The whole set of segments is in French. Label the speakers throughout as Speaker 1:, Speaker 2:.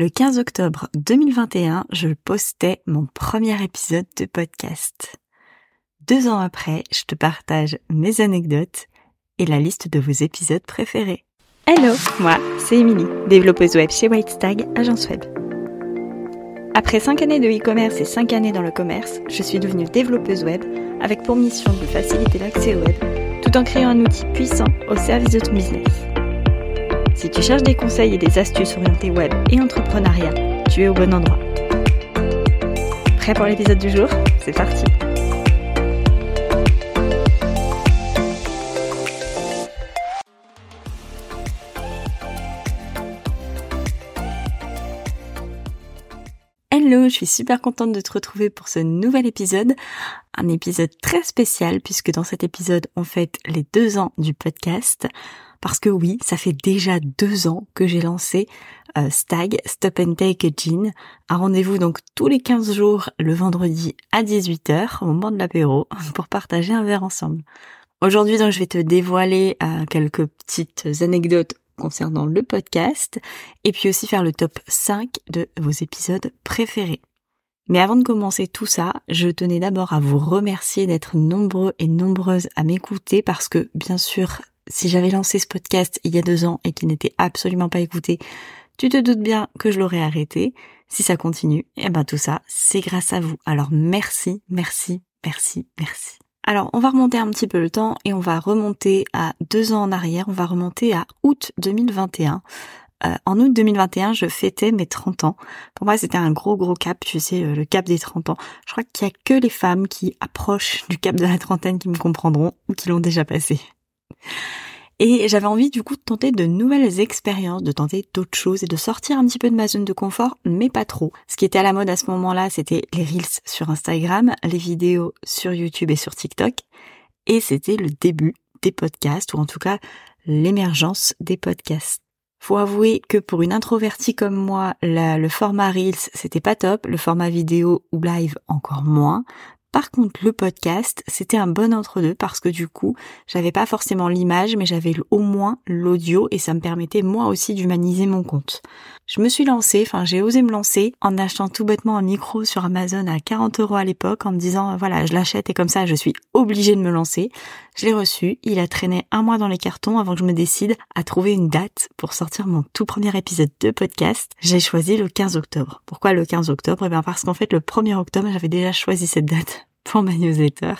Speaker 1: Le 15 octobre 2021, je postais mon premier épisode de podcast. Deux ans après, je te partage mes anecdotes et la liste de vos épisodes préférés. Hello, moi, c'est Émilie, développeuse web chez Whitestag, agence web. Après 5 années de e-commerce et 5 années dans le commerce, je suis devenue développeuse web avec pour mission de faciliter l'accès au web tout en créant un outil puissant au service de ton business. Si tu cherches des conseils et des astuces orientées web et entrepreneuriat, tu es au bon endroit. Prêt pour l'épisode du jour? C'est parti Hello, je suis super contente de te retrouver pour ce nouvel épisode. Un épisode très spécial puisque dans cet épisode on fête les deux ans du podcast. Parce que oui, ça fait déjà deux ans que j'ai lancé euh, Stag, Stop and Take a Gin. Un rendez-vous donc tous les 15 jours le vendredi à 18h au moment de l'apéro pour partager un verre ensemble. Aujourd'hui donc je vais te dévoiler euh, quelques petites anecdotes concernant le podcast et puis aussi faire le top 5 de vos épisodes préférés. Mais avant de commencer tout ça, je tenais d'abord à vous remercier d'être nombreux et nombreuses à m'écouter parce que bien sûr, si j'avais lancé ce podcast il y a deux ans et qu'il n'était absolument pas écouté, tu te doutes bien que je l'aurais arrêté. Si ça continue, eh ben tout ça, c'est grâce à vous. Alors merci, merci, merci, merci. Alors, on va remonter un petit peu le temps et on va remonter à deux ans en arrière. On va remonter à août 2021. Euh, en août 2021, je fêtais mes 30 ans. Pour moi, c'était un gros gros cap, tu sais, euh, le cap des 30 ans. Je crois qu'il y a que les femmes qui approchent du cap de la trentaine qui me comprendront ou qui l'ont déjà passé. Et j'avais envie du coup de tenter de nouvelles expériences, de tenter d'autres choses et de sortir un petit peu de ma zone de confort, mais pas trop. Ce qui était à la mode à ce moment-là, c'était les reels sur Instagram, les vidéos sur YouTube et sur TikTok. Et c'était le début des podcasts, ou en tout cas l'émergence des podcasts. Faut avouer que pour une introvertie comme moi, le format Reels, c'était pas top, le format vidéo ou live encore moins. Par contre, le podcast, c'était un bon entre-deux parce que du coup, j'avais pas forcément l'image, mais j'avais au moins l'audio et ça me permettait moi aussi d'humaniser mon compte. Je me suis lancée, enfin j'ai osé me lancer en achetant tout bêtement un micro sur Amazon à 40 euros à l'époque en me disant voilà je l'achète et comme ça je suis obligée de me lancer. Je l'ai reçu, il a traîné un mois dans les cartons avant que je me décide à trouver une date pour sortir mon tout premier épisode de podcast. J'ai choisi le 15 octobre. Pourquoi le 15 octobre? Eh bien parce qu'en fait le 1er octobre j'avais déjà choisi cette date pour ma newsletter.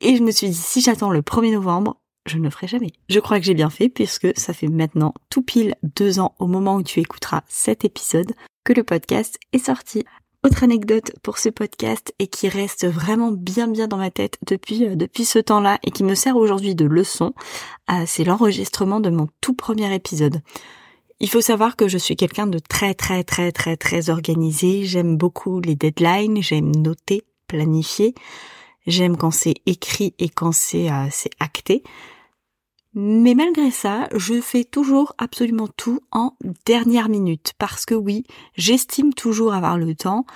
Speaker 1: Et je me suis dit, si j'attends le 1er novembre, je ne le ferai jamais. Je crois que j'ai bien fait puisque ça fait maintenant tout pile deux ans au moment où tu écouteras cet épisode que le podcast est sorti. Autre anecdote pour ce podcast et qui reste vraiment bien bien dans ma tête depuis euh, depuis ce temps-là et qui me sert aujourd'hui de leçon, euh, c'est l'enregistrement de mon tout premier épisode. Il faut savoir que je suis quelqu'un de très très très très très organisé. J'aime beaucoup les deadlines, j'aime noter, planifier. J'aime quand c'est écrit et quand c'est euh, c'est acté. Mais malgré ça, je fais toujours absolument tout en dernière minute parce que oui, j'estime toujours avoir le temps.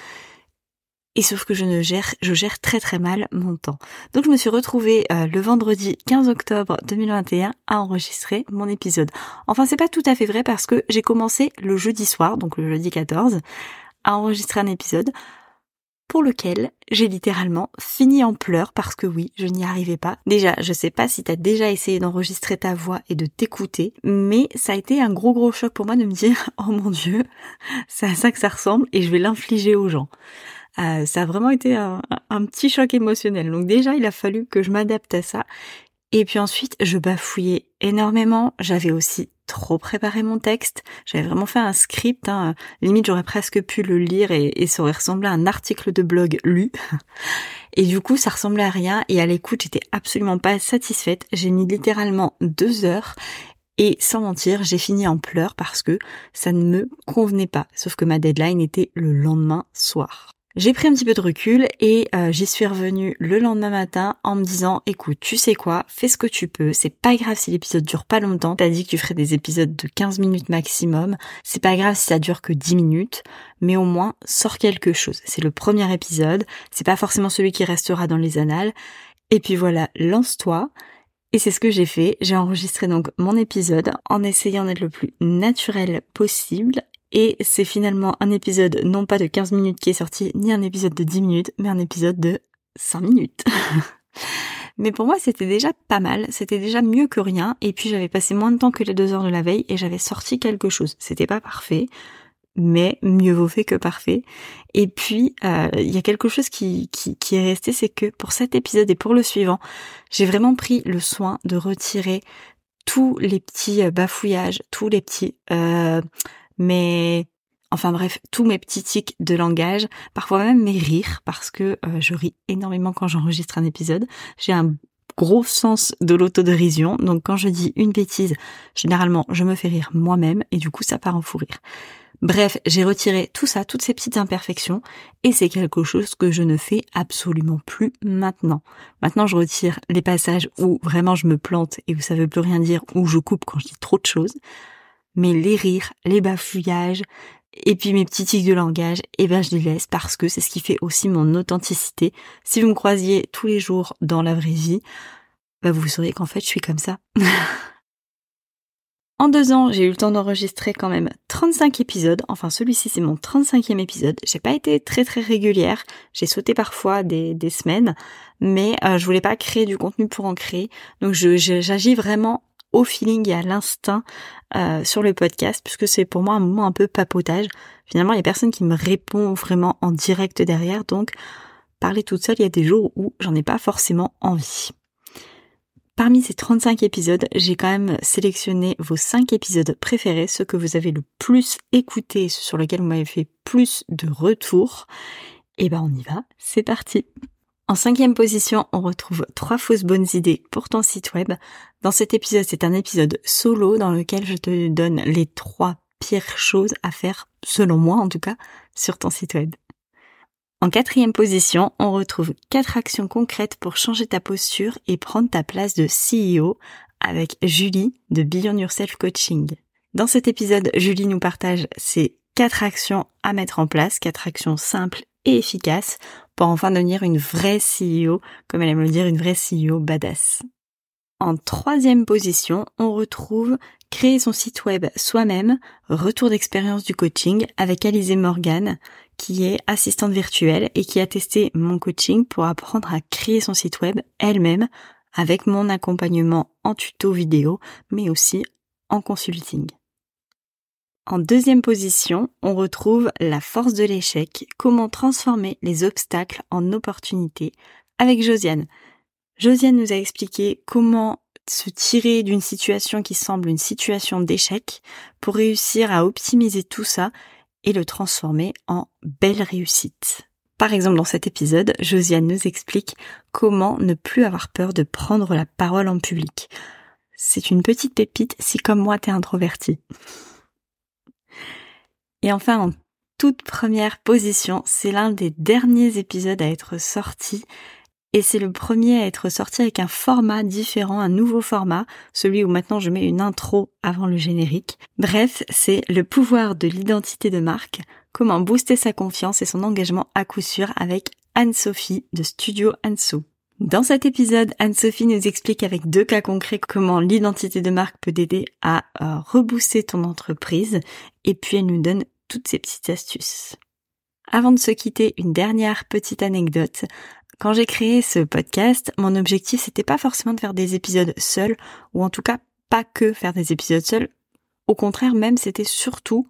Speaker 1: Et sauf que je ne gère, je gère très très mal mon temps. Donc je me suis retrouvée euh, le vendredi 15 octobre 2021 à enregistrer mon épisode. Enfin c'est pas tout à fait vrai parce que j'ai commencé le jeudi soir, donc le jeudi 14, à enregistrer un épisode pour lequel j'ai littéralement fini en pleurs parce que oui, je n'y arrivais pas. Déjà, je sais pas si t'as déjà essayé d'enregistrer ta voix et de t'écouter, mais ça a été un gros gros choc pour moi de me dire, oh mon dieu, c'est à ça que ça ressemble et je vais l'infliger aux gens. Euh, ça a vraiment été un, un, petit choc émotionnel. Donc déjà, il a fallu que je m'adapte à ça. Et puis ensuite, je bafouillais énormément. J'avais aussi trop préparé mon texte. J'avais vraiment fait un script. Hein. Limite, j'aurais presque pu le lire et, et, ça aurait ressemblé à un article de blog lu. Et du coup, ça ressemblait à rien. Et à l'écoute, j'étais absolument pas satisfaite. J'ai mis littéralement deux heures. Et sans mentir, j'ai fini en pleurs parce que ça ne me convenait pas. Sauf que ma deadline était le lendemain soir. J'ai pris un petit peu de recul et euh, j'y suis revenue le lendemain matin en me disant écoute, tu sais quoi, fais ce que tu peux, c'est pas grave si l'épisode dure pas longtemps, t'as dit que tu ferais des épisodes de 15 minutes maximum, c'est pas grave si ça dure que 10 minutes, mais au moins sors quelque chose. C'est le premier épisode, c'est pas forcément celui qui restera dans les annales. Et puis voilà, lance-toi. Et c'est ce que j'ai fait. J'ai enregistré donc mon épisode en essayant d'être le plus naturel possible Et c'est finalement un épisode non pas de 15 minutes qui est sorti, ni un épisode de 10 minutes, mais un épisode de 5 minutes. mais pour moi, c'était déjà pas mal, c'était déjà mieux que rien, et puis j'avais passé moins de temps que les deux heures de la veille, et j'avais sorti quelque chose. C'était pas parfait, mais mieux vaut fait que parfait. Et puis, euh, il y a quelque chose qui, est resté, c'est que pour cet épisode et pour le suivant, j'ai vraiment pris le soin de retirer tous les petits euh, bafouillages, tous les petits... Euh, mais enfin bref, tous mes petits tics de langage, parfois même mes rires, parce que euh, je ris énormément quand j'enregistre un épisode. J'ai un gros sens de l'autodérision, donc quand je dis une bêtise, généralement je me fais rire moi-même, et du coup ça part en fou rire. Bref, j'ai retiré tout ça, toutes ces petites imperfections, et c'est quelque chose que je ne fais absolument plus maintenant. Maintenant, je retire les passages où vraiment je me plante et où ça veut plus rien dire, où je coupe quand je dis trop de choses. Mais les rires, les bafouillages, et puis mes petits tics de langage, eh ben je les laisse parce que c'est ce qui fait aussi mon authenticité. Si vous me croisiez tous les jours dans la vraie vie, bah vous sauriez qu'en fait je suis comme ça. En deux ans, j'ai eu le temps d'enregistrer quand même 35 épisodes. Enfin, celui-ci, c'est mon 35e épisode. J'ai pas été très très régulière. J'ai sauté parfois des, des semaines, mais euh, je voulais pas créer du contenu pour en créer. Donc, j'agis vraiment feeling et à l'instinct euh, sur le podcast, puisque c'est pour moi un moment un peu papotage. Finalement, il y a personne qui me répond vraiment en direct derrière, donc parler toute seule, il y a des jours où j'en ai pas forcément envie. Parmi ces 35 épisodes, j'ai quand même sélectionné vos 5 épisodes préférés, ceux que vous avez le plus écouté, ceux sur lesquels vous m'avez fait plus de retours. Et ben on y va, c'est parti. En cinquième position, on retrouve trois fausses bonnes idées pour ton site web. Dans cet épisode, c'est un épisode solo dans lequel je te donne les trois pires choses à faire, selon moi en tout cas, sur ton site web. En quatrième position, on retrouve quatre actions concrètes pour changer ta posture et prendre ta place de CEO avec Julie de Beyond Yourself Coaching. Dans cet épisode, Julie nous partage ces quatre actions à mettre en place, quatre actions simples et efficaces pour enfin devenir une vraie CEO, comme elle aime le dire, une vraie CEO badass. En troisième position, on retrouve créer son site web soi-même, retour d'expérience du coaching avec Alizé Morgan, qui est assistante virtuelle et qui a testé mon coaching pour apprendre à créer son site web elle-même avec mon accompagnement en tuto vidéo, mais aussi en consulting. En deuxième position, on retrouve la force de l'échec, comment transformer les obstacles en opportunités avec Josiane. Josiane nous a expliqué comment se tirer d'une situation qui semble une situation d'échec pour réussir à optimiser tout ça et le transformer en belle réussite. Par exemple, dans cet épisode, Josiane nous explique comment ne plus avoir peur de prendre la parole en public. C'est une petite pépite si comme moi t'es introverti. Et enfin, en toute première position, c'est l'un des derniers épisodes à être sorti et c'est le premier à être sorti avec un format différent, un nouveau format, celui où maintenant je mets une intro avant le générique. Bref, c'est le pouvoir de l'identité de marque, comment booster sa confiance et son engagement à coup sûr avec Anne-Sophie de Studio Anso. Dans cet épisode, Anne-Sophie nous explique avec deux cas concrets comment l'identité de marque peut t'aider à euh, rebooster ton entreprise et puis elle nous donne toutes ces petites astuces. Avant de se quitter, une dernière petite anecdote. Quand j'ai créé ce podcast, mon objectif c'était pas forcément de faire des épisodes seuls, ou en tout cas pas que faire des épisodes seuls. Au contraire même, c'était surtout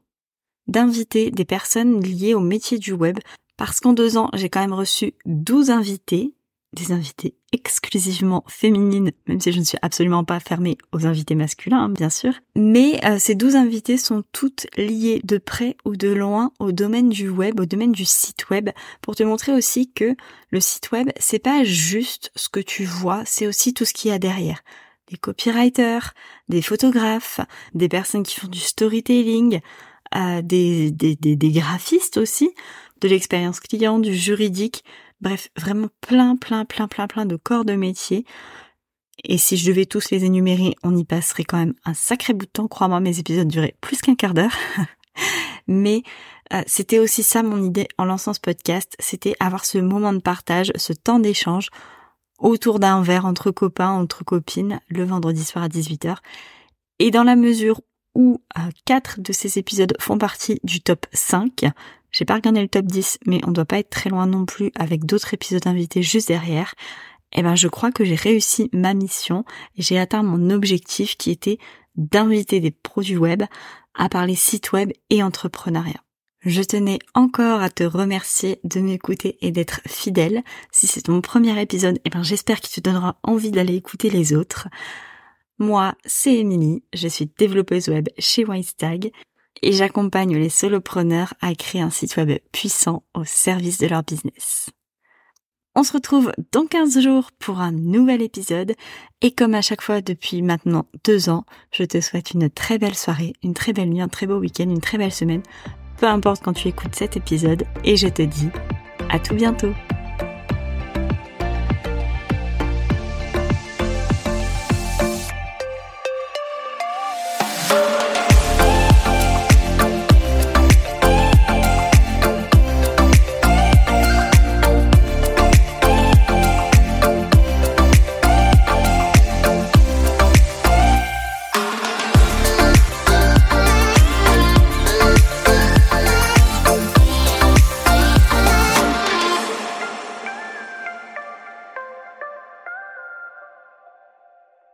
Speaker 1: d'inviter des personnes liées au métier du web, parce qu'en deux ans, j'ai quand même reçu 12 invités des invités exclusivement féminines, même si je ne suis absolument pas fermée aux invités masculins, hein, bien sûr. Mais euh, ces douze invités sont toutes liées de près ou de loin au domaine du web, au domaine du site web, pour te montrer aussi que le site web, c'est pas juste ce que tu vois, c'est aussi tout ce qu'il y a derrière. Des copywriters, des photographes, des personnes qui font du storytelling, euh, des graphistes aussi, de l'expérience client, du juridique, Bref, vraiment plein, plein, plein, plein, plein de corps de métier. Et si je devais tous les énumérer, on y passerait quand même un sacré bout de temps. Crois-moi, mes épisodes duraient plus qu'un quart d'heure. Mais euh, c'était aussi ça mon idée en lançant ce podcast, c'était avoir ce moment de partage, ce temps d'échange autour d'un verre entre copains, entre copines, le vendredi soir à 18h. Et dans la mesure où quatre de ces épisodes font partie du top 5. J'ai pas regardé le top 10, mais on doit pas être très loin non plus avec d'autres épisodes invités juste derrière. Eh ben, je crois que j'ai réussi ma mission et j'ai atteint mon objectif qui était d'inviter des produits web à parler site web et entrepreneuriat. Je tenais encore à te remercier de m'écouter et d'être fidèle. Si c'est mon premier épisode, eh ben j'espère qu'il te donnera envie d'aller écouter les autres. Moi, c'est Émilie, je suis développeuse web chez Wisestag et j'accompagne les solopreneurs à créer un site web puissant au service de leur business. On se retrouve dans 15 jours pour un nouvel épisode et comme à chaque fois depuis maintenant deux ans, je te souhaite une très belle soirée, une très belle nuit, un très beau week-end, une très belle semaine, peu importe quand tu écoutes cet épisode et je te dis à tout bientôt.